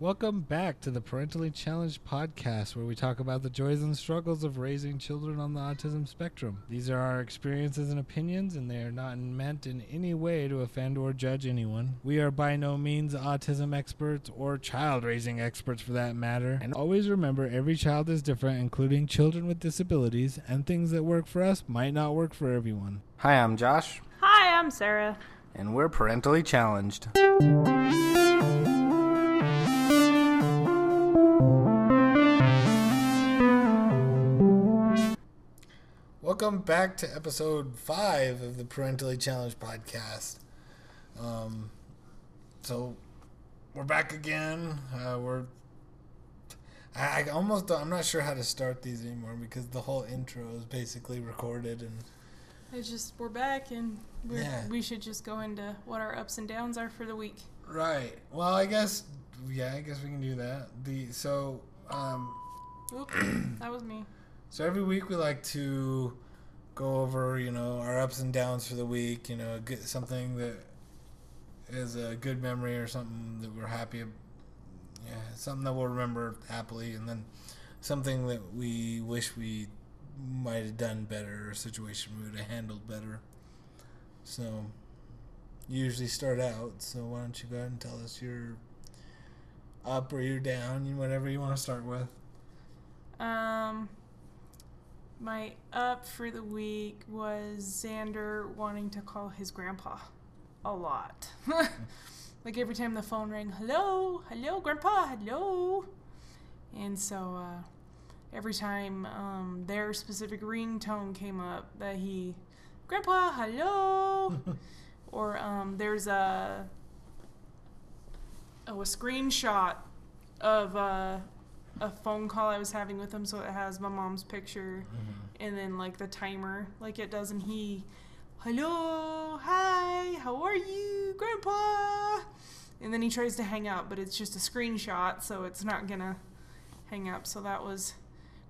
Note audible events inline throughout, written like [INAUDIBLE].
Welcome back to the Parentally Challenged podcast, where we talk about the joys and struggles of raising children on the autism spectrum. These are our experiences and opinions, and they are not meant in any way to offend or judge anyone. We are by no means autism experts or child raising experts for that matter. And always remember every child is different, including children with disabilities, and things that work for us might not work for everyone. Hi, I'm Josh, Hi, I'm Sarah. and we're parentally challenged. Welcome back to episode five of the Parentally Challenged podcast. Um, so we're back again. Uh, we're I, I almost don't, I'm not sure how to start these anymore because the whole intro is basically recorded and It's just we're back and we're, Yeah. we should just go into what our ups and downs are for the week. right. Well, I guess yeah, I guess we can do that. The so um, Oop, [CLEARS THROAT] that was me. So every week we like to go over, you know, our ups and downs for the week. You know, get something that is a good memory or something that we're happy. Yeah, something that we'll remember happily, and then something that we wish we might have done better, or a situation we would have handled better. So, you usually start out. So why don't you go ahead and tell us your up or your down, whatever you want to start with. Um, my up for the week was Xander wanting to call his grandpa a lot. [LAUGHS] like every time the phone rang, hello, hello, grandpa, hello. And so uh, every time um, their specific ringtone came up, that he, grandpa, hello. [LAUGHS] or um, there's a oh a screenshot of uh, a phone call I was having with him, so it has my mom's picture mm-hmm. and then like the timer, like it does, and he, hello, hi, how are you, grandpa? And then he tries to hang up, but it's just a screenshot, so it's not gonna hang up. So that was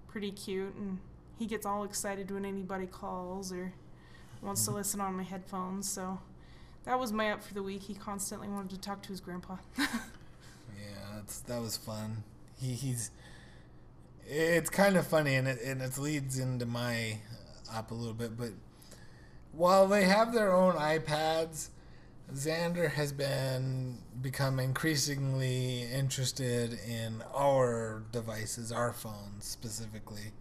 pretty cute, and he gets all excited when anybody calls or wants to mm-hmm. listen on my headphones. So that was my up for the week. He constantly wanted to talk to his grandpa. [LAUGHS] Yeah, that's that was fun. He he's it's kind of funny and it and it leads into my up a little bit, but while they have their own iPads, Xander has been become increasingly interested in our devices, our phones specifically,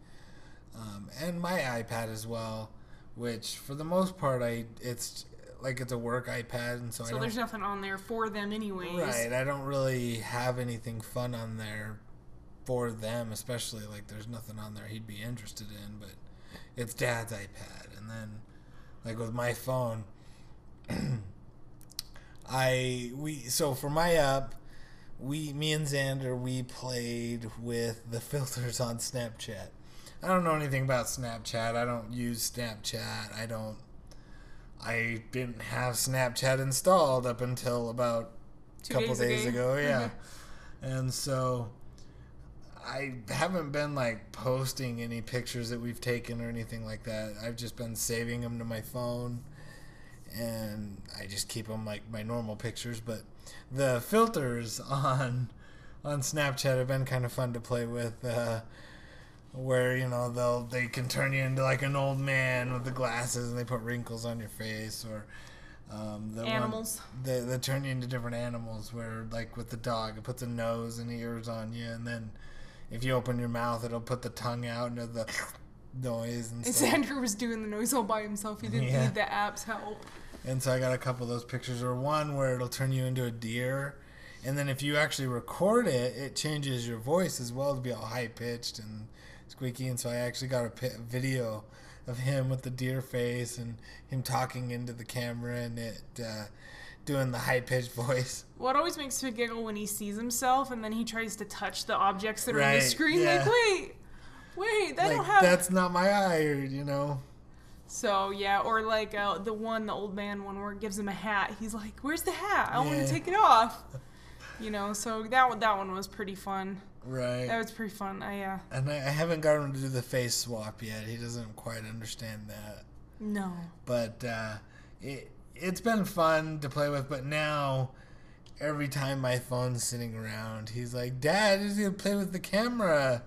um, and my iPad as well. Which, for the most part, I it's like it's a work iPad, and so, so there's nothing on there for them, anyways. Right. I don't really have anything fun on there for them, especially like there's nothing on there he'd be interested in, but it's dad's iPad. And then like with my phone [CLEARS THROAT] I we so for my app, we me and Xander we played with the [LAUGHS] filters on Snapchat. I don't know anything about Snapchat. I don't use Snapchat. I don't I didn't have Snapchat installed up until about a couple days days ago. ago. [LAUGHS] Yeah. and so I haven't been like posting any pictures that we've taken or anything like that. I've just been saving them to my phone and I just keep them like my normal pictures, but the filters [LAUGHS] on on Snapchat have been kind of fun to play with uh where you know they'll they can turn you into like an old man with the glasses and they put wrinkles on your face or um, the one- Animals. they, they turn you into different animals where like with the dog it puts a nose and ears on you and then if you open your mouth it'll put the tongue out into the [LAUGHS] noise and And stuff Xander was doing the noise all by himself. He didn't Yeah. need the app's help. and so i got a couple of those pictures or one where it'll turn you into a deer and then if you actually record it it changes your voice as well to be all high pitched and squeaky and so i actually got a video of him with the deer face and him talking into the camera and it uh, doing the high pitched voice What always makes me giggle when he sees himself and then he tries to touch the objects that are on the screen. yeah. Like, wait, wait, that like don't have. that's not my eye or you know So yeah, or like uh, the one, the old man one, where it gives him a hat. He's like, "Where's the hat? I want to take it off." You know, so that one, that one was pretty fun. right That was pretty fun. I uh, and I, I haven't got him to do the face swap yet he doesn't quite understand that no. but uh, it it's been fun to play with. But now, every time my phone's sitting around, he's like, "Dad, he's gonna play with the camera."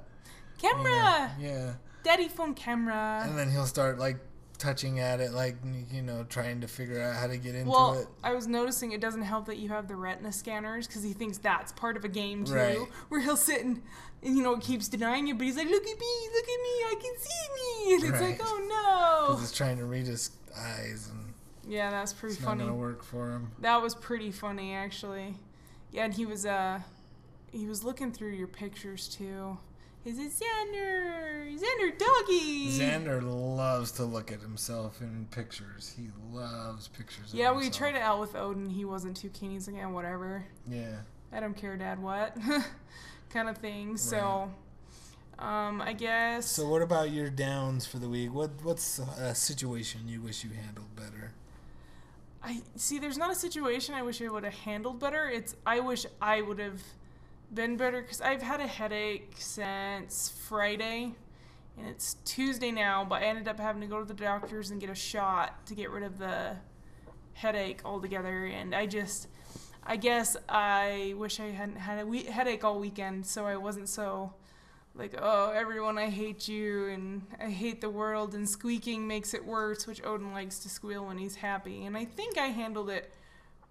Camera, Yeah, yeah. daddy phone camera. And then he'll start like touching at it, like you know, trying to figure out how to get into Well, it. I was noticing it doesn't help that you have the retina scanners because he thinks that's part of a game too, Right. where he'll sit and, and you know keeps denying it, but he's like, "Look at me, look at me, I can see me," and it's like, Right. "Oh Because no." it's trying to read his eyes, and Yeah, that's pretty it's funny. not gonna work for him. That was pretty funny actually. Yeah, and he was uh he was looking through your pictures too. Is it Xander? Xander doggy. Xander loves to look at himself in pictures. He loves pictures. of Yeah, we tried it out with Odin. He wasn't too keen. He's like, yeah, whatever. Yeah. I don't care, Dad. What? [LAUGHS] kind of thing. So, um, I guess. So what about your downs for the week? What what's a situation you wish you handled better? I see. There's not a situation I wish I would have handled better. It's I wish I would have been better because I've had a headache since Friday, and it's Tuesday now. But I ended up having to go to the doctor's and get a shot to get rid of the headache altogether. And I just, I guess I wish I hadn't had a we- headache all weekend, so I wasn't so like, oh, everyone, I hate you, and I hate the world, and squeaking makes it worse, which Odin likes to squeal when he's happy. And I think I handled it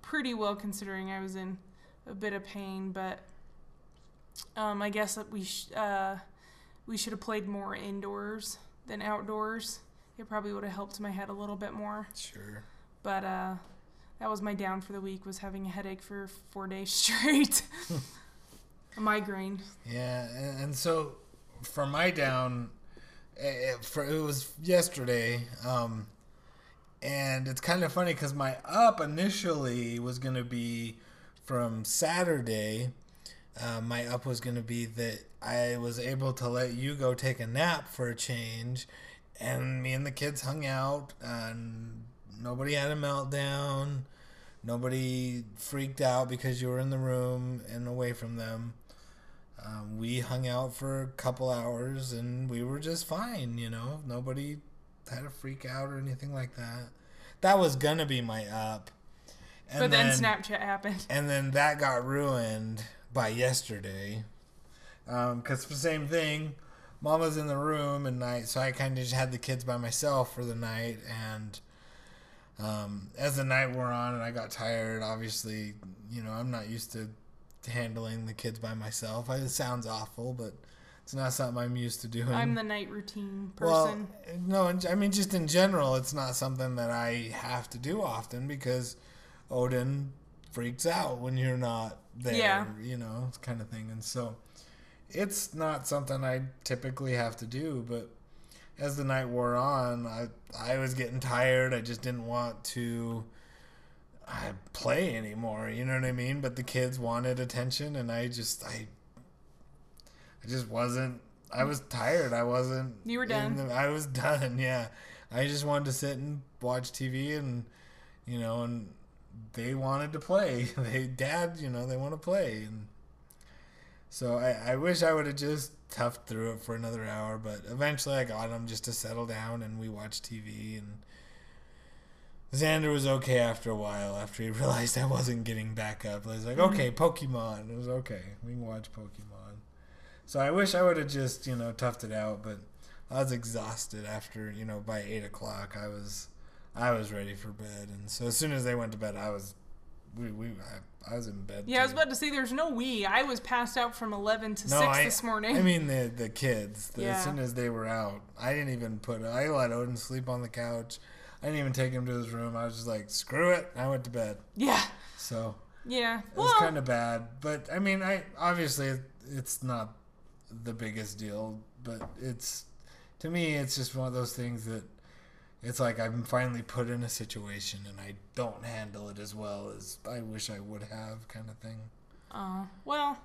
pretty well considering I was in a bit of pain, but um, I guess that we sh- uh, we should have played more indoors than outdoors. It probably would have helped my head a little bit more. Sure. But uh, that was my down for the week was having a headache for four days [LAUGHS] straight. [LAUGHS] a migraine. Yeah, and, so for my down, it, for it was yesterday, um, and it's kind of funny because my up initially was gonna be from Saturday. Uh, my up was gonna be that I was able to let you go take a nap for a change, and me and the kids hung out, and nobody had a meltdown. Nobody freaked out because you were in the room and away from them. Um, we hung out for a couple hours and we were just fine, you know. Nobody had a freak out or anything like that. That was gonna be my up. And but then, Snapchat happened. and then that got ruined by yesterday. Because the same thing, mom was in the room and I, so I kind of just had the kids by myself for the night. And um, as the night wore on and I got tired, obviously, you know, I'm not used to handling the kids by myself. I, it sounds awful, but it's not something I'm used to doing. I'm the night routine person. Well, no, I mean just in general, it's not something that I have to do often because Odin freaks out when you're not there. Yeah. You know, it's kind of thing, and so it's not something I typically have to do. But as the night wore on, I I was getting tired. I just didn't want to. I play anymore, you know what I mean? But the kids wanted attention, and I just I I just wasn't. I was tired. I wasn't. You were done. the- I was [LAUGHS] done. Yeah, I just wanted to sit and watch TV, and you know, and they wanted to play. [LAUGHS] They, dad, you know, they want to play, and so I, I wish I would have just toughed through it for another hour. But eventually, I got them just to settle down, and we watched TV, and Xander was okay after a while. After he realized I wasn't getting back up, I was like, okay, mm-hmm. Pokemon. It was okay. We can watch Pokemon. So I wish I would have just you know toughed it out, but I was exhausted after you know by eight o'clock. I was I was ready for bed, and so as soon as they went to bed, I was we we I, I was in bed. Yeah, I was about to say there's no we. I was passed out from 11 to No, 6 I- this morning. I mean the the kids. The, Yeah. As soon as they were out, I didn't even put. I let Odin sleep on the couch. I didn't even take him to his room. I was just like, screw it. I went to bed. yeah. So Yeah. it was kind of bad. But I mean, I obviously it's not the biggest deal, but it's to me it's just one of those things that it's like I'm finally put in a situation and I don't handle it as well as I wish I would have, kind of thing. uh, well,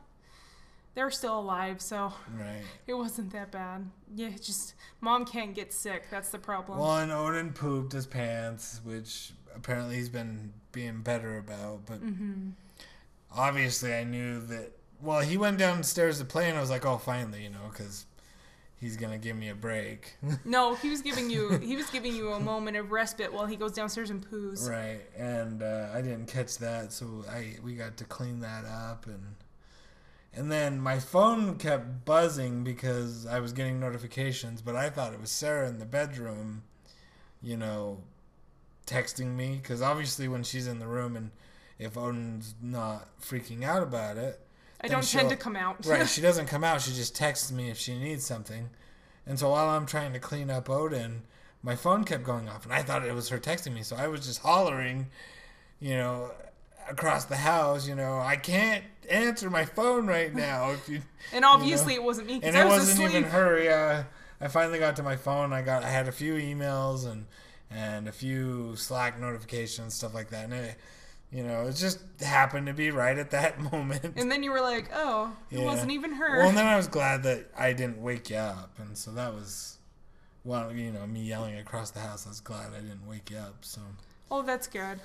they're still alive, so Right. [LAUGHS] it wasn't that bad. Yeah, just mom can't get sick. That's the problem. Well, and Odin pooped his pants, which apparently he's been being better about. But mm-hmm. obviously, I knew that. Well, he went downstairs to play, and I was like, "Oh, finally," you know, because he's gonna give me a break. [LAUGHS] No, he was giving you he was giving you a moment of respite while he goes downstairs and poos. right, and uh, I didn't catch that, so I we got to clean that up and. And then my phone kept buzzing because I was getting notifications, but I thought it was Sarah in the bedroom, you know, texting me. Because obviously, when she's in the room and if Odin's not freaking out about it, I don't tend to come out. right, [LAUGHS] she doesn't come out. She just texts me if she needs something. And so while I'm trying to clean up Odin, my phone kept going off, and I thought it was her texting me. So I was just hollering, you know, across the house. You know, I can't answer my phone right now. If you [LAUGHS] and obviously it wasn't me and I it was wasn't asleep. even her. Yeah, I finally got to my phone. I got I had a few emails and and a few Slack notifications, stuff like that. And it, you know, it just happened to be right at that [LAUGHS] moment. And then you were like, "Oh, it Yeah. wasn't even her." Well, and then I [LAUGHS] was glad that I didn't wake you up, and so that was, well, you know, me yelling across the house. I was glad I didn't wake you up. So oh, that's good.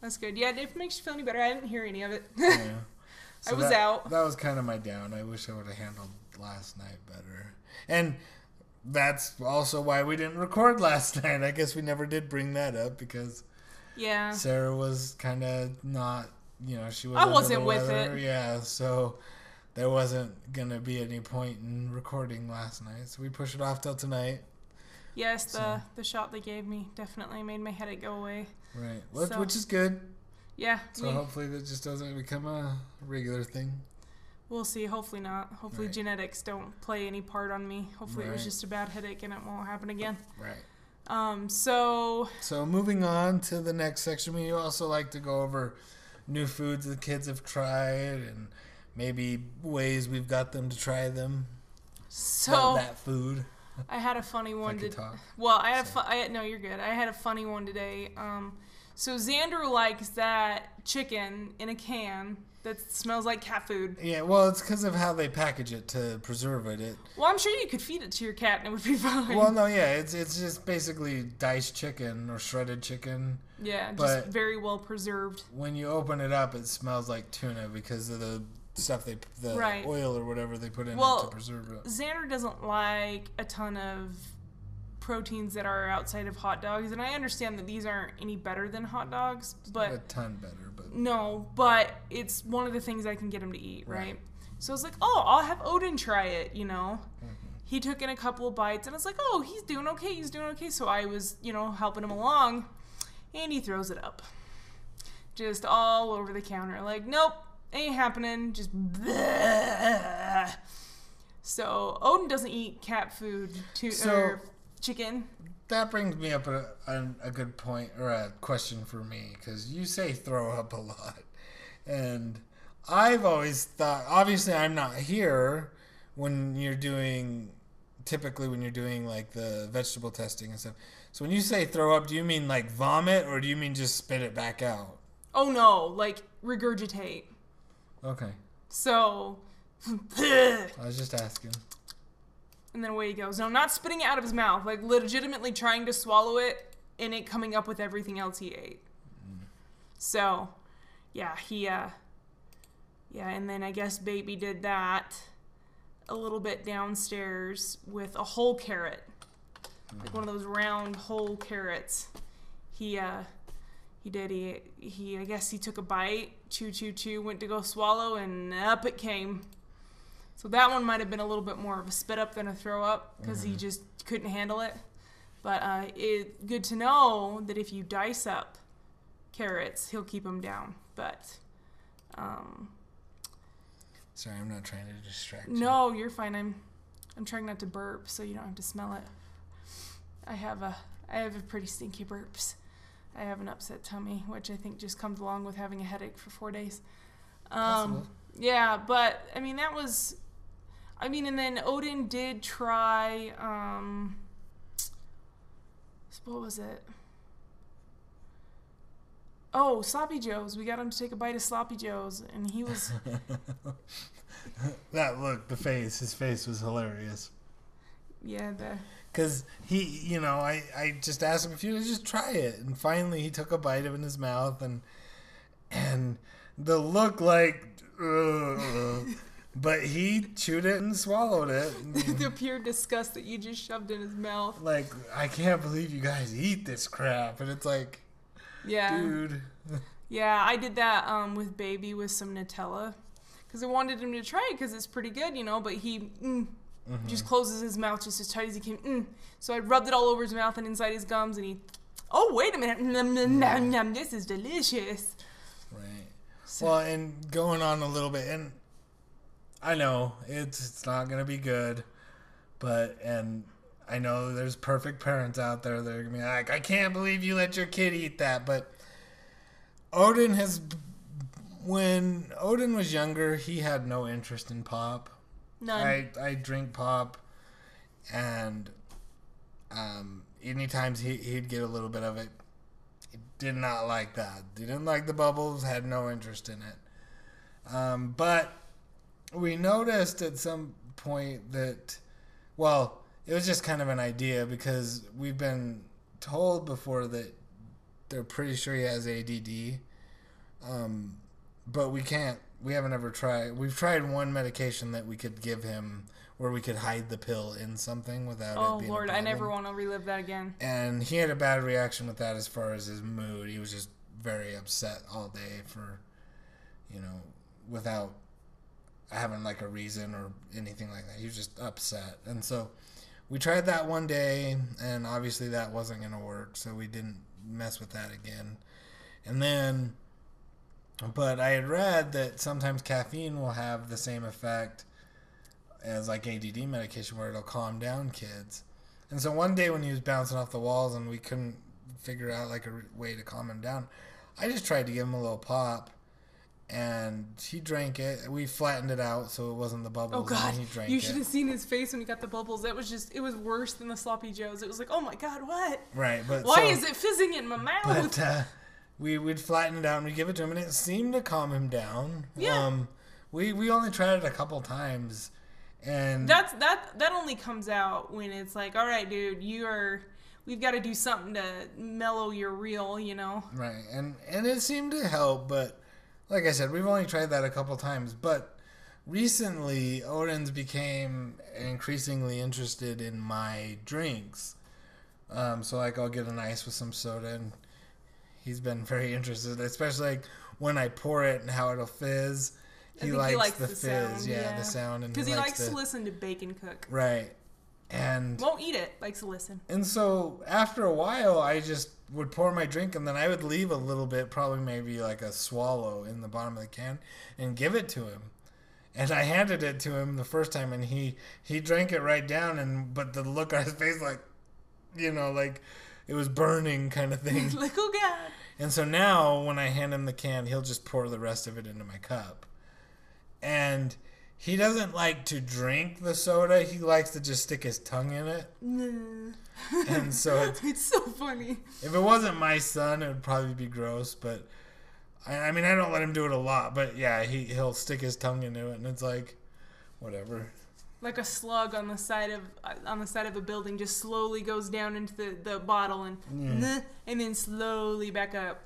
That's good. Yeah, if it makes you feel any better, I didn't hear any of it. yeah, [LAUGHS] I was that, out. That was kind of my down. I wish I would have handled last night better, and that's also why we didn't record [LAUGHS] last night. I guess we never did bring that up because yeah. Sarah was kind of not, you know, she was. I wasn't with it. Yeah, so there wasn't gonna be any point in recording last night, so we pushed it off till tonight. Yes, the So- the shot they gave me definitely made my headache go away. Right, which, So- which is good. Yeah, So we, hopefully that just doesn't become a regular thing. we'll see. Hopefully not. Hopefully Right. genetics don't play any part on me. Hopefully it was just a bad headache and it won't happen again. Right. Um, so So moving on to the next section, we also like to go over new foods the kids have tried and maybe ways we've got them to try them. so that food. I had a funny one to talk. Well, I have. So- Fu- I no, you're good. I had a funny one today. Um, so Xander likes that chicken in a can that smells like cat food. Yeah, well, it's because of how they package it to preserve it. It Well, I'm sure you could feed it to your cat and it would be [LAUGHS] fine. well, no, yeah, it's it's just basically diced chicken or shredded chicken. yeah, just very well preserved. When you open it up, it smells like tuna because of the stuff they the Right. oil or whatever they put in it Well, to preserve it. Xander doesn't like a ton of proteins that are outside of hot dogs, and I understand that these aren't any better than hot dogs, but a ton better, but No, but it's one of the things I can get him to eat, right? Right. So I was like, oh, I'll have Odin try it, you know? Mm-hmm. He took in a couple of bites and I was like, oh, he's doing okay, he's doing okay. So I was, you know, helping him along and he throws it up. Just all over the counter. Like, nope, ain't happening. Just bleh. So Odin doesn't eat cat food to So- or chicken. that brings me up a, a, a good point or a question for me because you say throw up a lot, and I've always thought. Obviously, I'm not here when you're doing. Typically, when you're doing like the vegetable testing and stuff. So when you say throw up, do you mean like vomit or do you mean just spit it back out? Oh no, like regurgitate. Okay, So [LAUGHS] I was just asking. And then away he goes. No, not spitting it out of his mouth, like legitimately trying to swallow it and it coming up with everything else he ate. So, yeah, he, uh, yeah, and then I guess baby did that a little bit downstairs with a whole carrot, like one of those round whole carrots. He, uh, he did. He, he, I guess he took a bite, chew, chew, chew, went to go swallow, and up it came. So that one might have been a little bit more of a spit up than a throw up because he just couldn't handle it. But uh, it good to know that if you dice up carrots, he'll keep them down. But um, Sorry, I'm not trying to distract you. no, you're fine. I'm I'm trying not to burp, so you don't have to smell it. I have a I have a pretty stinky burps. I have an upset tummy, which I think just comes along with having a headache for four days. Um, yeah, but I mean that was, I mean, and then Odin did try. Um, what was it? Oh, sloppy joes. We got him to take a bite of sloppy joes, and he was [LAUGHS] that look, the face, his face was hilarious. yeah the Because he, you know, I, I just asked him if would just try it, and finally he took a bite of it in his mouth, and and the look like, ugh, but he chewed it and swallowed it. [LAUGHS] the pure disgust that you just shoved in his mouth. like, I can't believe you guys eat this crap. And it's like, Yeah. dude. Yeah, I did that um, with baby with some Nutella because I wanted him to try it because it's pretty good, you know. But he mm, just closes his mouth just as tight as he can. Mm. So I rubbed it all over his mouth and inside his gums, and he. Oh wait a minute! Nom, nom, nom, nom, this is delicious. Right. Well, and going on a little bit, and I know it's it's not gonna be good, but and I know there's perfect parents out there that are gonna be like, I can't believe you let your kid eat that, but Odin has. When Odin was younger, he had no interest in pop. None. I I drink pop, and um, anytime he he'd get a little bit of it, he did not like that. He didn't like the bubbles. Had no interest in it. Um, but we noticed at some point that, well, it was just kind of an idea because we've been told before that they're pretty sure he has ADD. Um, but we can't. We haven't ever tried. We've tried one medication that we could give him where we could hide the pill in something without oh it being Lord, a I never want to relive that again. And he had a bad reaction with that as far as his mood. He was just very upset all day for, you know, without having like a reason or anything like that. He was just upset. And so we tried that one day, and obviously that wasn't going to work. So we didn't mess with that again. And then, but I had read that sometimes caffeine will have the same effect as like ADD medication where it'll calm down kids. And so one day when he was bouncing off the walls and we couldn't figure out like a way to calm him down, I just tried to give him a little pop, and he drank it. We flattened it out so it wasn't the bubbles. Oh God, and he drank you it. should have seen his face when he got the bubbles. That was just, it was worse than the sloppy joes. It was like, oh my God, what? Right, but Why so- is it fizzing in my mouth? But uh, we would flatten it out and we give it to him, and it seemed to calm him down. Yeah. Um, we we only tried it a couple times, and That's that that only comes out when it's like, all right, dude, you are we've got to do something to mellow your reel, you know. Right, and and it seemed to help, but like I said, we've only tried that a couple times. But recently, Odin's became increasingly interested in my drinks. Um, so like I'll get an ice with some soda, and he's been very interested, especially like when I pour it and how it'll fizz. I He likes, the, fizz, sound, yeah, the sound, and because he likes the, to listen to bacon cook. right. And Won't eat it, likes to listen. and so after a while, I just would pour my drink and then I would leave a little bit, probably maybe like a swallow in the bottom of the can, and give it to him. And I handed it to him the first time, and he he drank it right down, and but the look on his face, like, you know, like it was burning kind of thing. [LAUGHS] like, oh God. And so now when I hand him the can, he'll just pour the rest of it into my cup. And he doesn't like to drink the soda. He likes to just stick his tongue in it. And so [LAUGHS] it's, It's so funny. if it wasn't my son, it would probably be gross. But I, I mean, I don't let him do it a lot. But yeah, he he'll stick his tongue into it, and it's like, whatever. Like a slug on the side of uh, on the side of a building, just slowly goes down into the, the bottle and Yeah. and then slowly back up.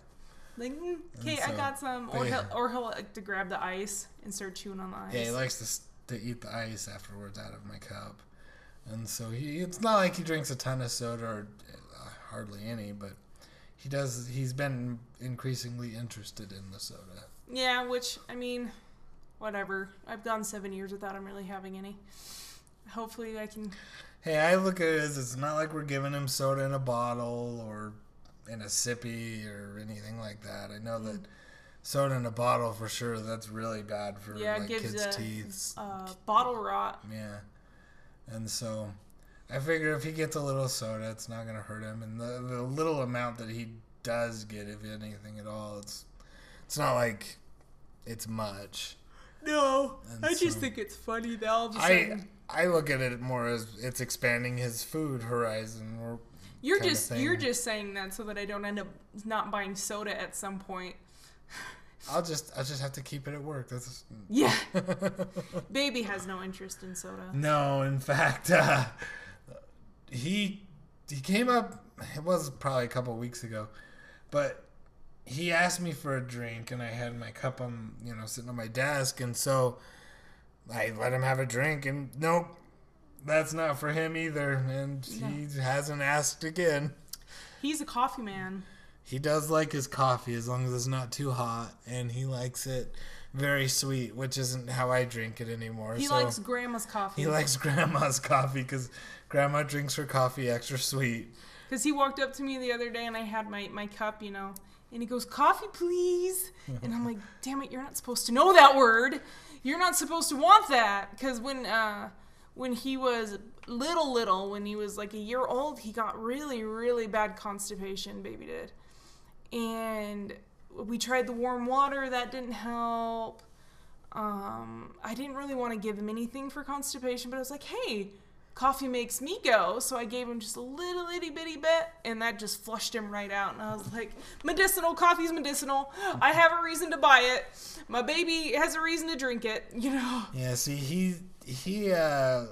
Like, mm, okay, I got some. Or yeah. he'll or he'll like to grab the ice and start chewing on the ice. Yeah, he likes to to eat the ice afterwards out of my cup, and so he it's not like he drinks a ton of soda or uh, hardly any, but he does. He's been increasingly interested in the soda. Yeah, which I mean, whatever. I've gone seven years without him really having any. Hopefully, I can. Hey, I look at it as it's not like we're giving him soda in a bottle or in a sippy or anything like that. I know that soda in a bottle for sure that's really bad for Yeah, like gives kids' uh, teeth. Uh, bottle rot. Yeah. And so I figure if he gets a little soda, it's not going to hurt him. And the, the little amount that he does get, if anything at all, it's it's not like it's much. No, And I just think it's funny that all of a I sudden I I look at it more as it's expanding his food horizon. Or you're just you're just saying that so that I don't end up not buying soda at some point. I'll just I'll just have to keep it at work. That's [LAUGHS] Yeah, [LAUGHS] baby has no interest in soda. no. In fact, uh, he he came up. It was probably a couple weeks ago, but he asked me for a drink, and I had my cup on you know sitting on my desk, and so I let him have a drink, and nope, that's not for him either. And he hasn't asked again. He's a coffee man. He does like his coffee as long as it's not too hot, and he likes it very sweet, which isn't how I drink it anymore. He so likes grandma's coffee. he likes [LAUGHS] grandma's coffee because grandma drinks her coffee extra sweet. Because he walked up to me the other day and I had my, my cup, you know, and he goes, Coffee, please. And I'm like, [LAUGHS] Damn it, you're not supposed to know that word. You're not supposed to want that. Because when, uh, when he was little, little, when he was like a year old, he got really, really bad constipation, baby did. And we tried the warm water, that didn't help. Um, I didn't really want to give him anything for constipation, but I was like, hey, coffee makes me go. So I gave him just a little itty bitty bit, and that just flushed him right out. And I was like, medicinal, coffee's medicinal. I have a reason to buy it. My baby has a reason to drink it, [LAUGHS] you know? Yeah, see, he he uh,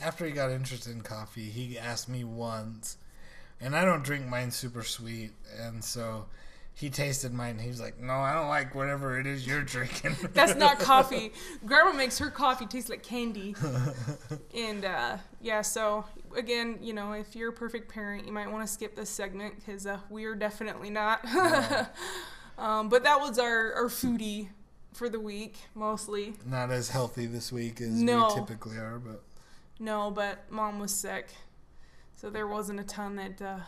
after he got interested in coffee, he asked me once, and I don't drink mine super sweet, and so he tasted mine. He was like, "No, I don't like whatever it is you're drinking." [LAUGHS] That's not [LAUGHS] coffee. Grandma makes her coffee taste like candy. And uh, yeah, so again, you know, if you're a perfect parent, you might want to skip this segment because uh, we are definitely not. [LAUGHS] um, but that was our, our foodie for the week, mostly. Not as healthy this week as No. we typically are, but No, but mom was sick. So there wasn't a ton that. Uh,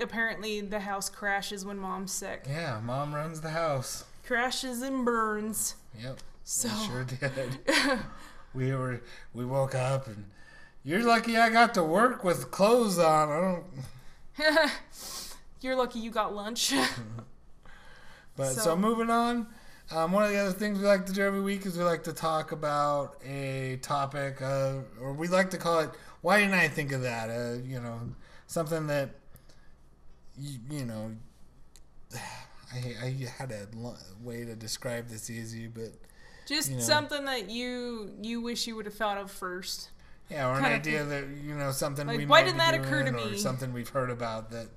apparently, the house crashes when mom's sick. yeah, mom runs the house. Crashes and burns. Yep, So. we sure did. [LAUGHS] we were we woke up and you're lucky I got to work with clothes on. I don't. [LAUGHS] You're lucky you got lunch. [LAUGHS] But so, So- moving on, um, one of the other things we like to do every week is we like to talk about a topic, uh, or we like to call it "Why didn't I think of that?" Uh, you know, something that you, you know. [SIGHS] I, I had a way to describe this easy, but Just You know. something that you you wish you would have thought of first. yeah, or an idea that you know something Like, we why might didn't that occur to doing or me? something we've heard about that.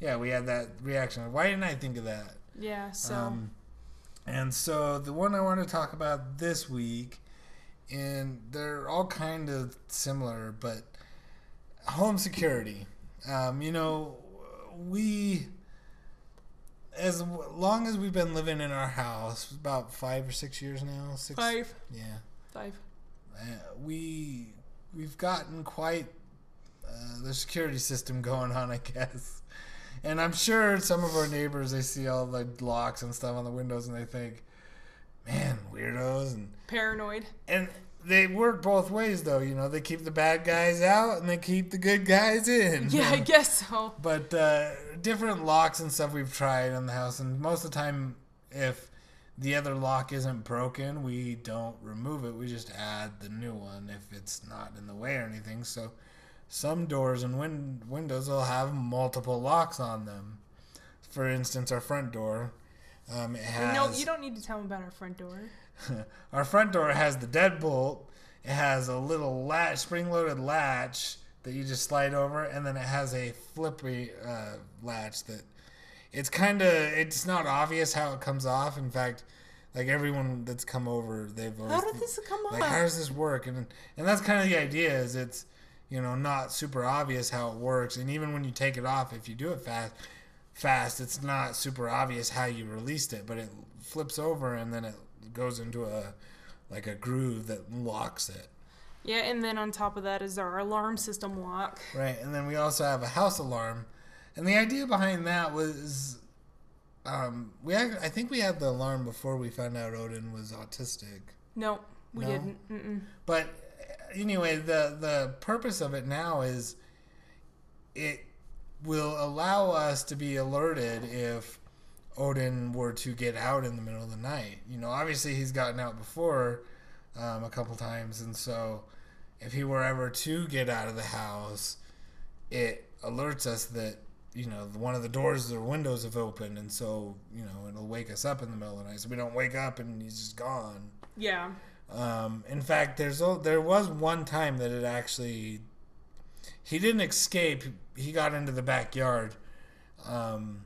Yeah, we had that reaction. Why didn't I think of that? Yeah. So Um, and so the one I want to talk about this week, and they're all kind of similar, but home security. Um, you know, we, as long as we've been living in our house, about five or six years now, six. five, Yeah. five. Uh, we we've gotten quite uh, the security system [LAUGHS] going on, I guess. And I'm sure some of our neighbors they see all the locks and stuff on the windows and they think, "Man, weirdos!" And Paranoid. and they work both ways though. You know, they keep the bad guys out and they keep the good guys in. [LAUGHS] Yeah, I guess so. But uh, different locks and stuff we've tried on the house, and most of the time, if the other lock isn't broken, we don't remove it. We just add the new one if it's not in the way or anything. So some doors and win- windows will have multiple locks on them. For instance, our front door. Um, it has No, you don't need to tell me about our front door. [LAUGHS] our front door has the deadbolt. It has a little latch, spring-loaded latch that you just slide over, and then it has a flippy uh, latch that it's kind of it's not obvious how it comes off. In fact, like everyone that's come over, they've always How did this come like up? how does this work? And and that's kind of the idea is it's you know not super obvious how it works, and even when you take it off, if you do it fast, fast, it's not super obvious how you released it, but it flips over and then it goes into a like a groove that locks it. Yeah, and then on top of that is our alarm system lock. Right, and then we also have a house alarm, and the idea behind that was, um, we had, I think we had the alarm before we found out Odin was autistic. No, we No? didn't. Mm-mm. But anyway, the the purpose of it now is it will allow us to be alerted if Odin were to get out in the middle of the night. You know, obviously he's gotten out before um, a couple times, and so if he were ever to get out of the house, it alerts us that you know one of the doors or windows have opened, and so you know it'll wake us up in the middle of the night, so we don't wake up and he's just gone. Yeah. Um, in fact, there's there was one time that it actually he didn't escape. He got into the backyard, um,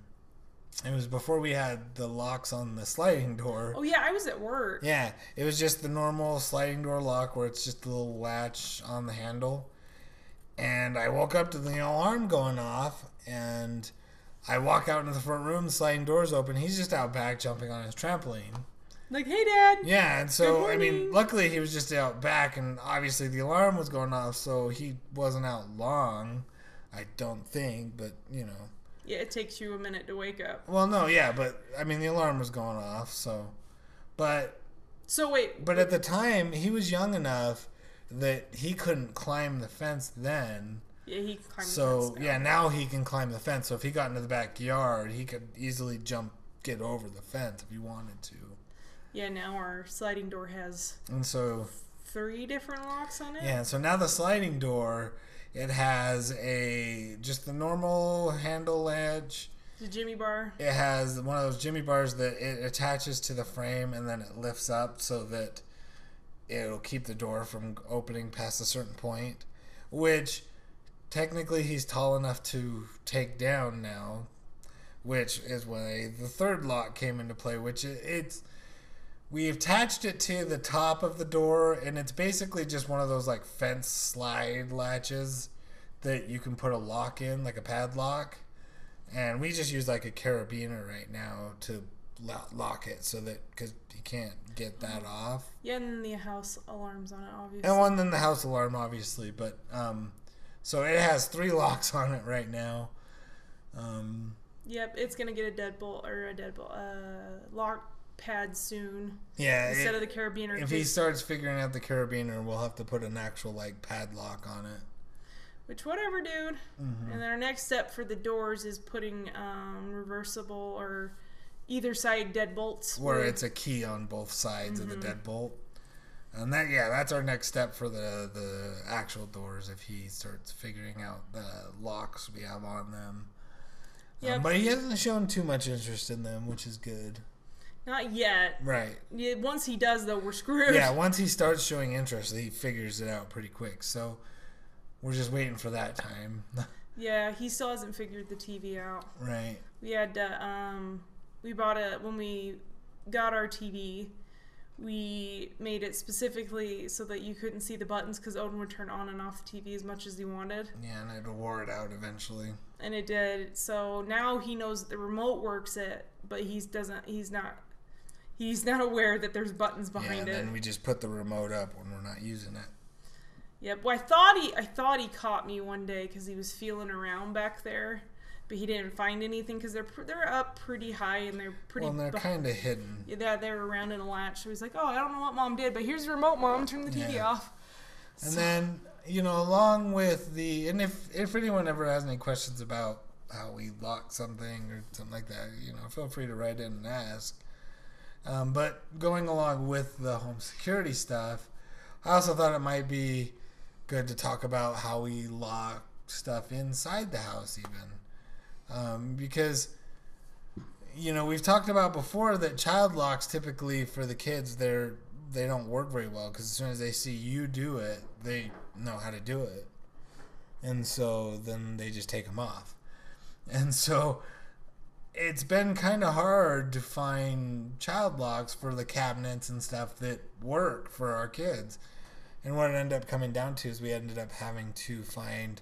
it was before we had the locks on the sliding door. Oh yeah, I was at work. Yeah, it was just the normal sliding door lock where it's just a little latch on the handle. And I woke up to the alarm going off, and I walk out into the front room, the sliding door's open. He's just out back jumping on his trampoline. Like, hey, Dad. Yeah, and so I mean, luckily he was just out back, and obviously the alarm was going off, so he wasn't out long. I don't think, but you know. Yeah, it takes you a minute to wake up. Well, no, yeah, but I mean the alarm was going off, so. But So wait, but at the time he was young enough that he couldn't climb the fence then. yeah, he climbed the So now. yeah, now he can climb the fence. So if he got into the backyard, he could easily jump, get over the fence if he wanted to. Yeah, now our sliding door has And so three different locks on it. Yeah, so now the sliding door, it has a just the normal handle ledge. The Jimmy bar. It has one of those Jimmy bars that it attaches to the frame and then it lifts up so that it'll keep the door from opening past a certain point, which technically he's tall enough to take down now, which is why the third lock came into play, which it, it's we attached it to the top of the door and it's basically just one of those like fence slide latches that you can put a lock in like a padlock. And we just use like a carabiner right now to lo- lock it so that because you can't get that off. Yeah, and then the house alarms on it, obviously. and one then the house alarm obviously but um so it has three [LAUGHS] locks on it right now. Um Yep, it's gonna get a deadbolt or a deadbolt, uh, lock pad soon yeah instead it- of the carabiner. if he starts figuring out the carabiner we'll have to put an actual like padlock on it which whatever, dude. Mm-hmm. And then our next step for the doors is putting um, reversible or either side deadbolts. where with- it's a key on both sides Mm-hmm. of the deadbolt. And that yeah, that's our next step for the the actual doors if he starts figuring out the locks we have on them. Yep. Um, but he hasn't shown too much interest in them, which is good. Not yet. Right. Yeah, once he does, though, we're screwed. Yeah, [LAUGHS] once he starts showing interest, he figures it out pretty quick. So we're just waiting for that time. [LAUGHS] Yeah, he still hasn't figured the TV out. right. We had to, um, we bought a when we got our TV. We made it specifically so that you couldn't see the buttons because Odin would turn on and off the TV as much as he wanted, Yeah, and it'll wore it out eventually. and it did. So now he knows that the remote works it, but he's doesn't. He's not. He's not aware that there's buttons Yeah, behind and it. then we just put the remote up when we're not using it. Yep. Well, I thought he, I thought he caught me one day because he was feeling around back there, but he didn't find anything because they're they're up pretty high and they're pretty. well, and they're kind of hidden. Yeah, they're, around in a latch. So he's like, "Oh, I don't know what mom did, but here's the remote, mom. Turn the TV Yeah. off." And then, you know, along with the, and if if anyone ever has any questions about how we lock something or something like that, you know, feel free to write in and ask. Um, but going along with the home security stuff, I also thought it might be good to talk about how we lock stuff inside the house, even, um, because. You know, we've talked about before that child locks typically for the kids they're they don't work very well because as soon as they see you do it, they know how to do it, and so then they just take them off, and so it's been kind of hard to find child locks for the cabinets and stuff that work for our kids, and what it ended up coming down to is we ended up having to find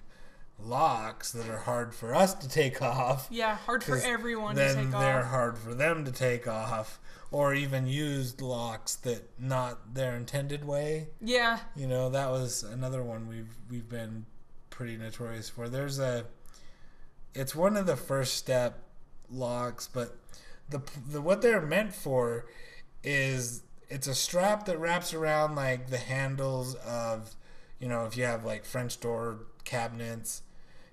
locks that are hard for us to take [LAUGHS] off. Yeah, hard for everyone to take off. then they're hard for them to take off or even used locks that not their intended way. Yeah, you know that was another one we've we've been pretty notorious for. There's a it's one of the first step locks but the, the what they're meant for is it's a strap that wraps around like the handles of you know if you have like french door cabinets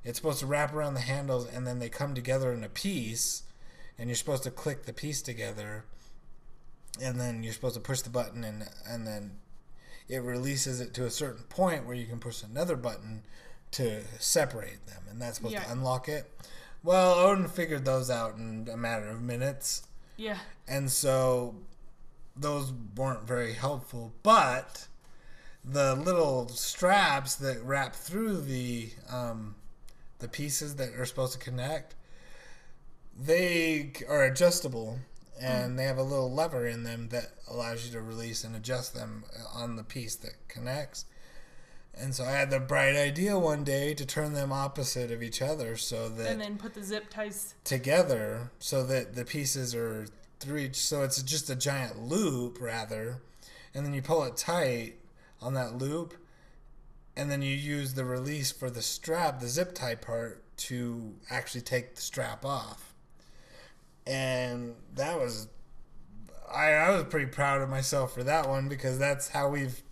it's supposed to wrap around the handles and then they come together in a piece and you're supposed to click the piece together and then you're supposed to push the button and and then it releases it to a certain point where you can push another button to separate them and that's supposed Yeah. to unlock it well odin figured those out in a matter of minutes yeah, and so those weren't very helpful but the little straps that wrap through the um, the pieces that are supposed to connect they are adjustable and they have a little lever in them that allows you to release and adjust them on the piece that connects. And so I had the bright idea one day to turn them opposite of each other so that And then put the zip ties. together so that the pieces are through each so it's just a giant loop rather and then you pull it tight on that loop and then you use the release for the strap the zip tie part to actually take the strap off and that was I, I was pretty proud of myself for that one because that's how we've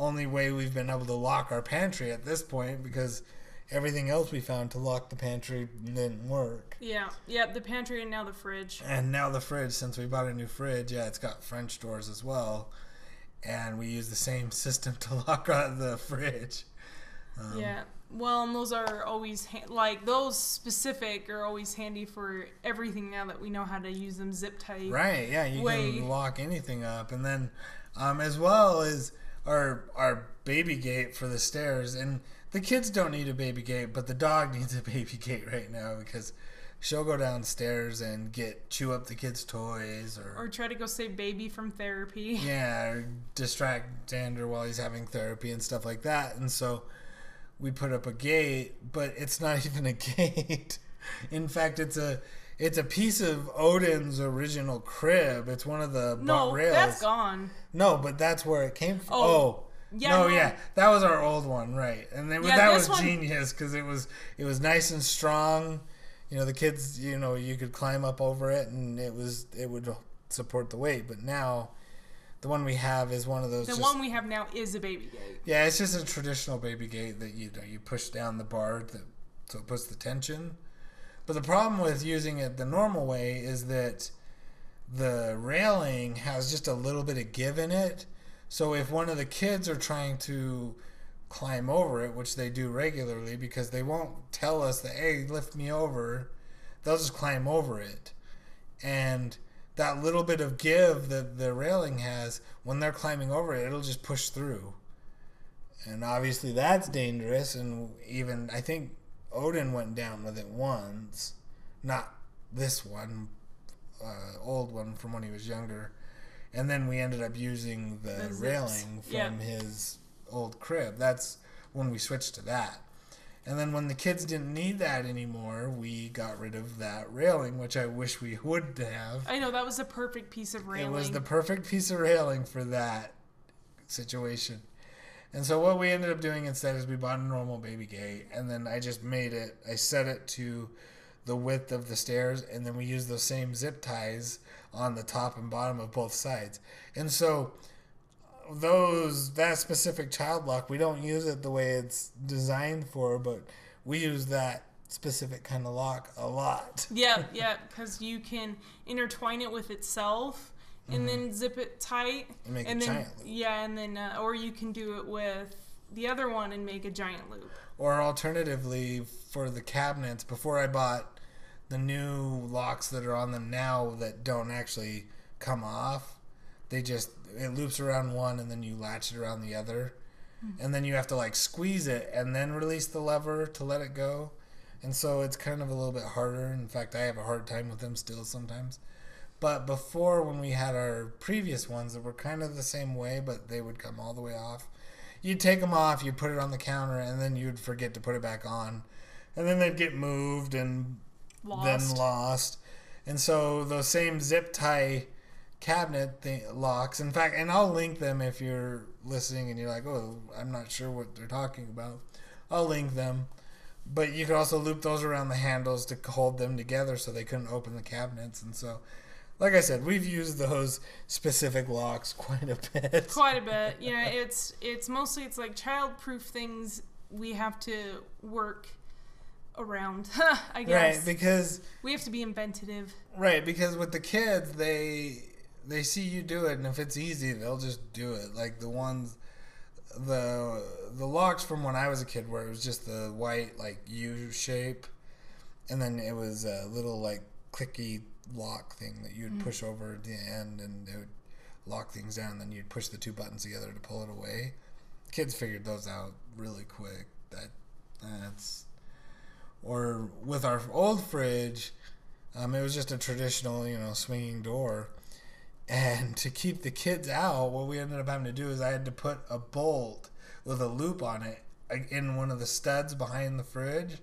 only way we've been able to lock our pantry at this point because everything else we found to lock the pantry didn't work Yeah, yep. The pantry and now the fridge. and now the fridge, since we bought a new fridge, yeah, it's got French doors as well. And we use the same [LAUGHS] system to lock on the fridge. Um, yeah. Well, and those are always ha- like those specific are always handy for everything now that we know how to use them zip tight. Right, yeah, you Way- can lock anything up. And then um, as well as our our baby gate for the stairs. And the kids don't need a baby gate, but the dog [LAUGHS] needs a baby gate right now because she'll go downstairs and get chew up the kids' toys Or or try to go save baby from therapy. [LAUGHS] Yeah, or distract Dander while he's having therapy and stuff like that. And so we put up a gate, but it's not [LAUGHS] even a gate. In fact, it's a it's a piece of Odin's original crib. It's one of the No, rails. that's gone. No, but that's where it came from. Oh, Oh. yeah, no, no. yeah, that was our old one, right? And Yeah, that was one- genius because it was it was nice and strong. You know, the kids, you know, you could climb up over it, and it was it would support the weight. But now, the one we have is one of those. The just- one we have now is a baby gate. yeah, it's just a traditional baby gate that you know, you push down the bar that so it puts the tension. But the problem with using it the normal way is that the railing has just a little bit of give in it. So if one of the kids are trying to climb over it, which they do regularly because they won't tell us that hey, lift me over, they'll just climb over it. And that little bit of give that the railing has, when they're climbing over it, it'll just push through. And obviously that's dangerous. And even, I think Odin went down with it once. Not this one, uh, old one from when he was younger. And then we ended up using the, The railing from his old crib. That's when we switched to that. And then when the kids didn't need that anymore, we got rid of that railing, which I wish we would have. I know that was a perfect piece of railing. It was the perfect piece of railing for that situation. And so what we ended up doing instead is we bought a normal baby gate, and then I just made it. I set it to the width of the stairs, and then we use those same zip ties on the top and bottom of both sides. And so those that specific child lock, we don't use it the way it's designed for, but we use that specific kind of lock a lot. [LAUGHS] yeah, yeah, because you can intertwine it with itself and then zip it tight, Mm-hmm. And make a then giant loop. yeah, and then uh, or you can do it with the other one and make a giant loop. Or alternatively, for the cabinets, before I bought the new locks that are on them now that don't actually come off, they just it loops around one and then you latch it around the other, mm-hmm. and then you have to like squeeze it and then release the lever to let it go, and so it's kind of a little bit harder. In fact, I have a hard time with them still sometimes. But before, when we had our previous ones that were kind of the same way, but they would come all the way off, you'd take them off, you'd put it on the counter, and then you'd forget to put it back on. And then they'd get moved and Lost. then lost. And so those same zip tie cabinet th- locks, in fact, and I'll link them if you're listening and you're like, oh, I'm not sure what they're talking about. I'll link them. But you could also loop those around the handles to hold them together so they couldn't open the cabinets. And so, like I said, we've used those specific locks [LAUGHS] quite a bit. Quite a bit. Yeah, it's it's mostly it's like child-proof things we have to work around. [LAUGHS] I guess Right, because we have to be inventive. right, because with the kids, they they see you do it, and if it's easy, they'll just do it. Like the ones, the the locks from when I was a kid, where it was just the white like U shape, and then it was a little like clicky lock thing that you'd mm. push over at the end, and it would lock things down. And Then you'd push the two buttons together to pull it away. Kids figured those out really quick. That that's or with our old fridge, Um, it was just a traditional, you know, swinging door. And to keep the kids out, what we ended up having to do is I had to put a bolt with a loop on it in one of the studs behind the fridge.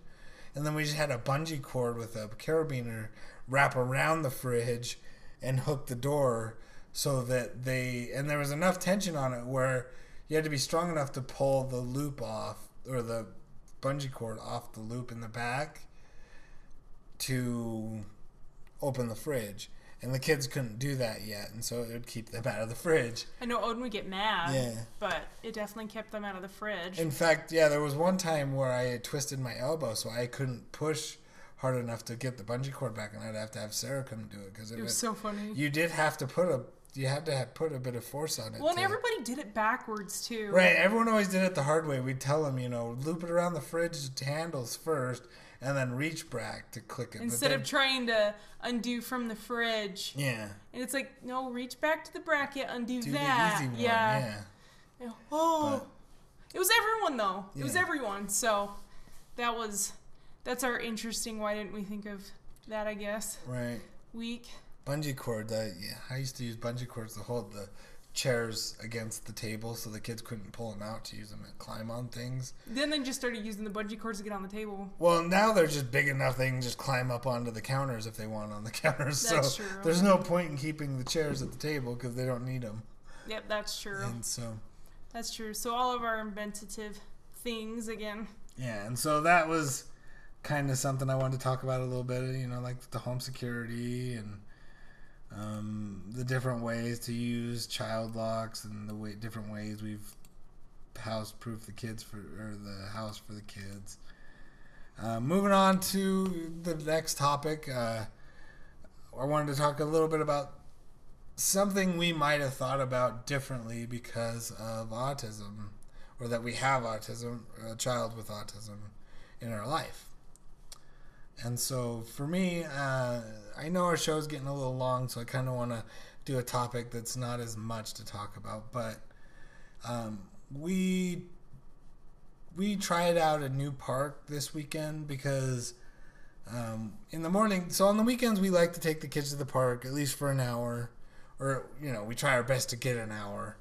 And then we just had a bungee cord with a carabiner wrap around the fridge and hook the door so that they and there was enough tension on it where you had to be strong enough to pull the loop off or the bungee cord off the loop in the back to open the fridge and the kids couldn't do that yet and so it would keep them out of the fridge I know Odin would get mad, Yeah. but it definitely kept them out of the fridge. in fact yeah there was one time where i twisted my elbow so i couldn't push hard enough to get the bungee cord back and i'd have to have sarah come do it because it, it was was so funny. you did have to put a you had to have put a bit of force on it well, and to- everybody did it backwards too. Right, everyone always did it the hard way. We'd tell them, you know, loop it around the fridge handles first, and then reach back to click it. Instead then- of trying to undo from the fridge, yeah, and it's like, no, reach back to the bracket, undo do that. the easy one. yeah. Yeah, Yeah. Oh, But- it was everyone though. It was everyone. So that was that's our interesting. Why didn't we think of that? I guess right. week. Bungee cord. Uh, yeah, I used to use bungee cords to hold the chairs against the table so the kids couldn't pull them out to use them and climb on things. Then they just started using the bungee cords to get on the table. Well, now they're just big enough they can just climb up onto the counters if they want on the [LAUGHS] counters. That's so true. there's no point in keeping the chairs at the table because they don't need them. Yep, that's true. And so That's true. So all of our inventive things again. Yeah, and so that was kind of something I wanted to talk about a little bit. You know, like the home security and um, the different ways to use child locks and the way different ways we've house proof the kids for or the house for the kids. Uh, moving on to the next topic, uh, I wanted to talk a little bit about something we might have thought about differently because of autism, or that we have autism, a child with autism in our life. And so for me, uh, I know our show's getting a little long, so I kind of want to do a topic that's not as much to talk about. But um, we we tried out a new park this weekend because um, in the morning, so on the weekends we like to take the kids to the park at least for an hour, or you know we try our best to get an hour.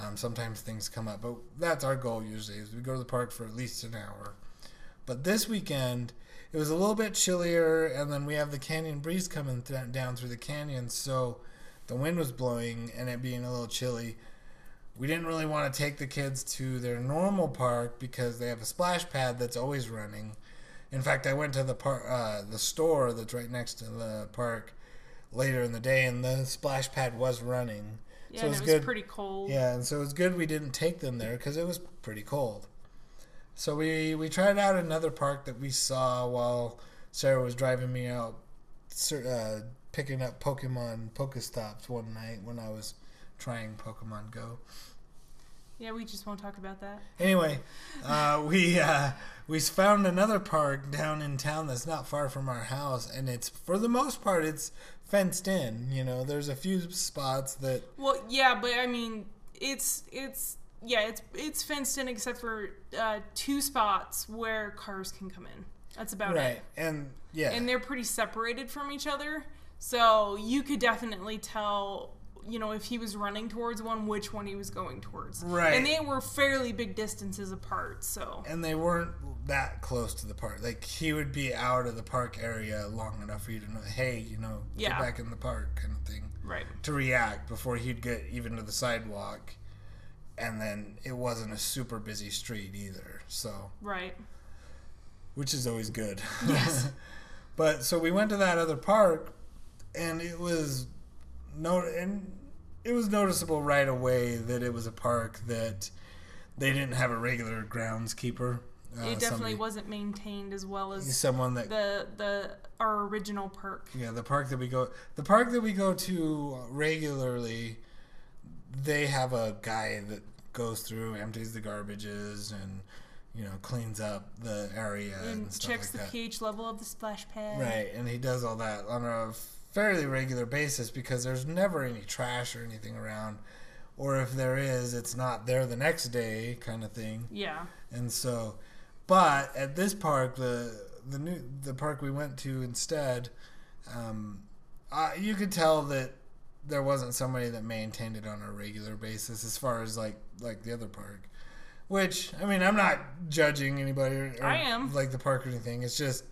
Um, sometimes things come up, but that's our goal usually is we go to the park for at least an hour. But this weekend it was a little bit chillier, and then we have the canyon breeze coming th- down through the canyon, so the wind was blowing and it being a little chilly. We didn't really want to take the kids to their normal park because they have a splash pad that's always running. In fact, I went to the par- uh, the store that's right next to the park later in the day, and the splash pad was running. Yeah, So and it's it was good. pretty cold. Yeah, and so it was good we didn't take them there because it was pretty cold. So we we tried out another park that we saw while Sarah was driving me out, uh, picking up Pokemon Pokestops one night when I was trying Pokemon Go. Yeah, we just won't talk about that. Anyway, [LAUGHS] uh, we uh, we found another park down in town that's not far from our house, and it's for the most part it's fenced in. You know, there's a few spots that Well, yeah, but I mean, it's it's yeah, it's it's fenced in except for uh, two spots where cars can come in. That's about right, it. Right, and yeah, And they're pretty separated from each other, so you could definitely tell. You know, if he was running towards one, which one he was going towards. Right. And they were fairly big distances apart, so. and they weren't that close to the park. Like he would be out of the park area long enough for you to know, hey, you know, get back in the park, kind of thing, Right. to react before he'd get even to the sidewalk. And then it wasn't a super busy street either, so Right. which is always good. Yes. [LAUGHS] but so we went to that other park, and it was no, and it was noticeable right away that it was a park that they didn't have a regular groundskeeper. Uh, it definitely somebody- wasn't maintained as well as someone that the the our original park. yeah the park that we go the park that we go to regularly they have a guy that goes through empties the garbages and you know cleans up the area and, and checks like the that pH level of the splash pad. right and he does all that on a fairly regular basis because there's never any trash or anything around or if there is it's not there the next day kind of thing Yeah. and so, but at this park, the the new the park we went to instead, Um, uh, you could tell that there wasn't somebody that maintained it on a regular basis, as far as like like the other park. Which I mean, I'm not judging anybody. Or, I am. like the park or anything. It's just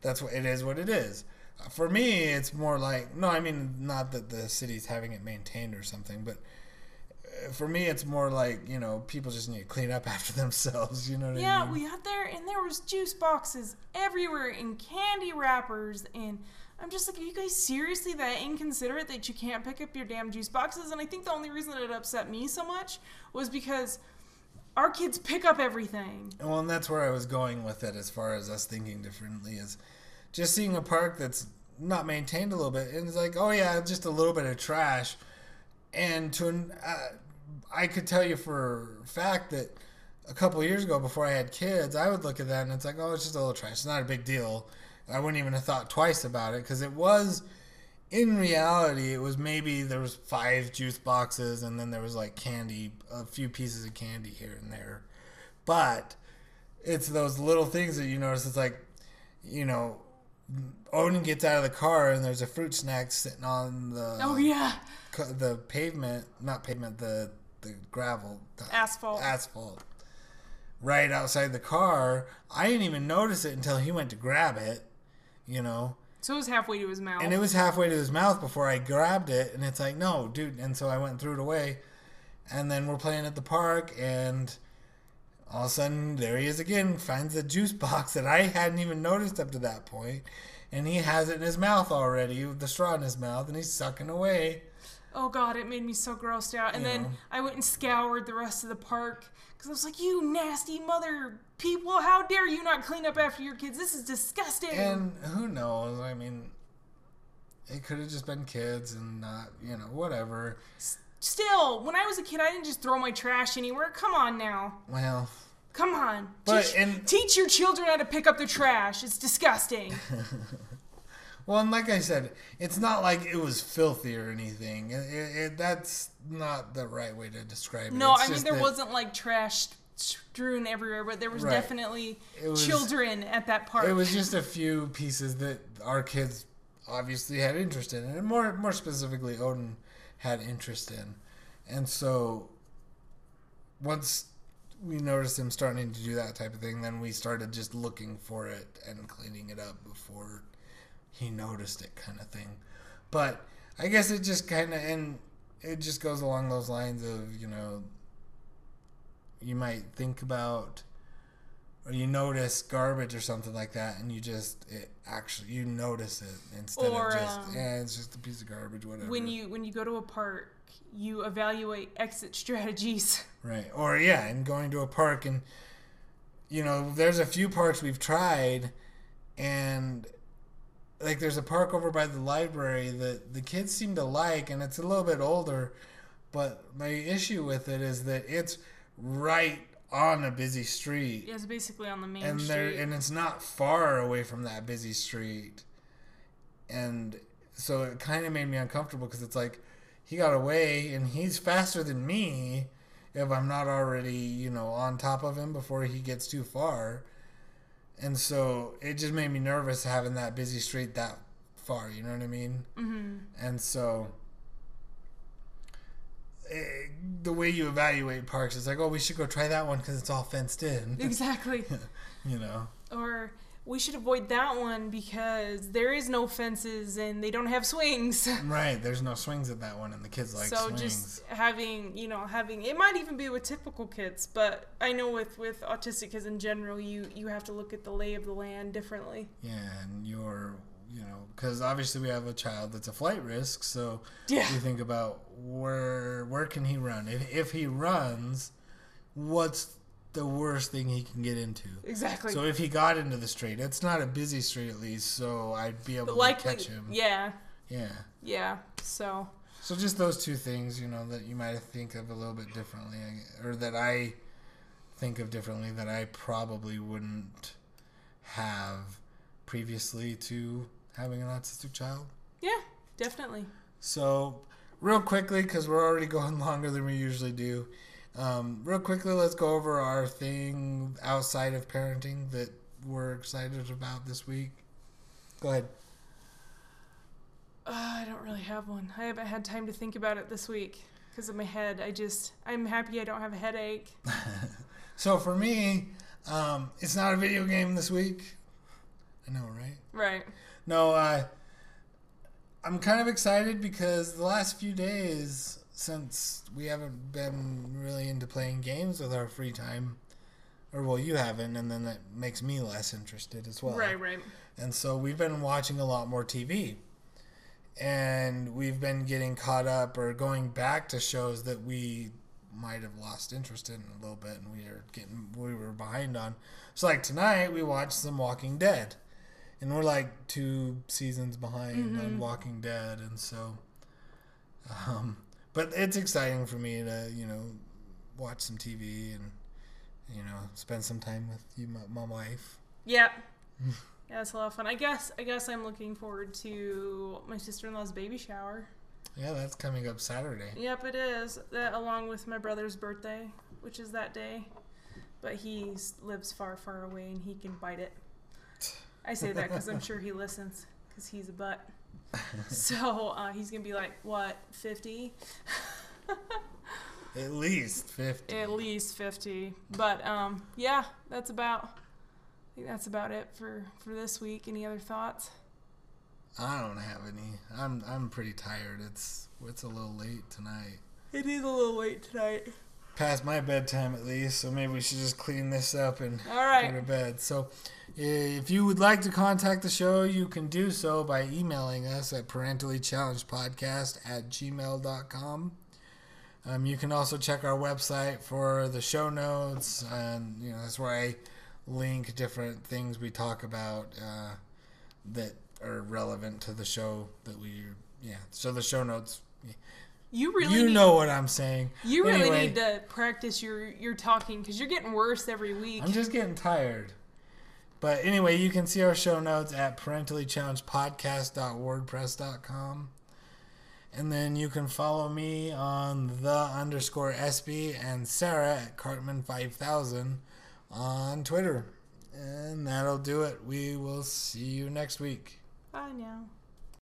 that's what it is. What it is. Uh, For me, it's more like no. I mean, not that the city's having it maintained or something, but uh, for me, it's more like you know people just need to clean up [LAUGHS] after themselves. You know what I Yeah, mean? we got there and there was juice boxes everywhere and candy wrappers and I'm just like, are you guys seriously that inconsiderate that you can't pick up your damn juice boxes? And I think the only reason that it upset me so much was because our kids pick up everything. Well, and that's where I was going with it as far as us thinking differently is just seeing a park that's not maintained a little bit and it's like, oh yeah, just a little bit of trash. And to an, uh, I could tell you for fact that a couple years ago before I had kids, I would look at that and it's like, oh, it's just a little trash. It's not a big deal. I wouldn't even have thought twice about it because it was in reality, it was maybe there was five juice boxes and then there was like candy, a few pieces of candy here and there. But it's those little things that you notice. It's like, you know, Odin gets out of the car and there's a fruit snack sitting on the Oh yeah, the pavement, not pavement, the the gravel, the asphalt. asphalt, right outside the car. I didn't even notice it until he went to grab it. You know, so it was halfway to his mouth. and it was halfway to his mouth before I grabbed it, and it's like, no, dude. And so I went and threw it away. And then we're playing at the park, and all of a sudden, there he is again, finds the juice box that I hadn't even noticed up to that point, and he has it in his mouth already, with the straw in his mouth, and he's sucking away. Oh god, it made me so grossed out. And You then. I went and scoured the rest of the park because I was like, you nasty mother people, how dare you not clean up after your kids? This is disgusting. And who knows? I mean, it could have just been kids and not, you know, whatever. Still, when I was a kid, I didn't just throw my trash anywhere. Come on now. Well, Come on. But- teach, and- teach your children how to pick up their trash. It's disgusting. [LAUGHS] well, and like I said, it's not like it was filthy or anything. It, it, it, that's not the right way to describe it. no, It's I mean, there that- wasn't like trash strewn everywhere, but there was Right. definitely was- children at that park. It was just a few pieces that our kids obviously had interest in, and more more specifically, Odin had interest in, and so once we noticed him starting to do that type of thing, then we started just looking for it and cleaning it up before he noticed it, kind of thing. But I guess it just kind of and it just goes along those lines of you know you might think about or you notice garbage or something like that, and you just it actually you notice it instead Or, of just um, yeah, it's just a piece of garbage, whatever. when you when you go to a park, you evaluate exit [LAUGHS] strategies. right, or yeah, and going to a park and you know, there's a few parks we've tried, and like there's a park over by the library that the kids seem to like, and it's a little bit older, but my issue with it is that it's right on a busy street. yeah, It's basically on the main and there street. and it's not far away from that busy street and so it kind of made me uncomfortable because it's like he got away and he's faster than me if i'm not already you know on top of him before he gets too far and so it just made me nervous having that busy street that far you know what i mean? Hmm and so eh, the way you evaluate parks is like oh we should go try that one because it's all fenced in. [LAUGHS] Exactly. you know? Or we should avoid that one because there is no fences and they don't have swings. [LAUGHS] Right, there's no swings at that one, and the kids like so swings. So just having, you know, having it might even be with typical kids, but I know with with autistic kids in general, you you have to look at the lay of the land differently. Yeah, and you're, you know, because obviously we have a child that's a flight risk, so Yeah. you think about where where can he run? If if he runs, what's the worst thing he can get into? Exactly. So if he got into the street, it's not a busy street at least, so I'd be able But to likely, catch him. yeah, Yeah. yeah. So So just those two things, you know, that you might think of a little bit differently, or that I think of differently that I probably wouldn't have previously to having an autistic child. yeah, definitely. So real quickly, because we're already [LAUGHS] going longer than we usually do. Um, real quickly, let's go over our thing outside of parenting that we're excited about this week. Go ahead. Uh, I don't really have one. I haven't had time to think about it this week because of my head. I just, I'm happy I don't have a headache. [LAUGHS] So for me, um, it's not a video game this week. I know, right? Right. No, uh, I'm kind of excited because the last few days, since we haven't been really into playing games with our free time, or well, you haven't, and then that makes me less interested as well. Right, right. And so we've been watching a lot more TV. And we've been getting caught up or going back to shows that we might have lost interest in a little bit and we are getting we were behind on. So like tonight we watched some Walking Dead. And we're like two seasons behind on Walking Dead and so um but it's exciting for me to, you know, watch some TV and you know, spend some time with you my, my wife. Yeah. [LAUGHS] yeah, it's a lot of fun. I guess. I guess I'm looking forward to my sister-in-law's baby shower. Yeah, that's coming up Saturday. Yep, it is. That along with my brother's birthday, which is that day. But he lives far, far away, and he can bite it. I say that because I'm sure he listens, because he's a butt. [LAUGHS] So uh, he's gonna be like, what, 50? [LAUGHS] At least 50. At least 50. But um, yeah, that's about. I think that's about it for for this week. Any other thoughts? I don't have any. I'm I'm pretty tired. It's it's a little late tonight. It is a little late tonight. Past my bedtime at least, so maybe we should just clean this up and go to bed. So, if you would like to contact the show, you can do so by emailing us at parentallychallengedpodcast at gmail.com. Um, you can also check our website for the show notes, and you know that's where I link different things we talk about uh, that are relevant to the show that we. Yeah, so the show notes. You really you need, know what I'm saying. You really Anyway. need to practice your your talking because you're getting worse every week. I'm just getting tired. But anyway, you can see our show notes at parentallychallengedpodcast.wordpress.com. And then you can follow me on the underscore SB and Sarah at Cartman5000 on Twitter. And that'll do it. We will see you next week. Bye now.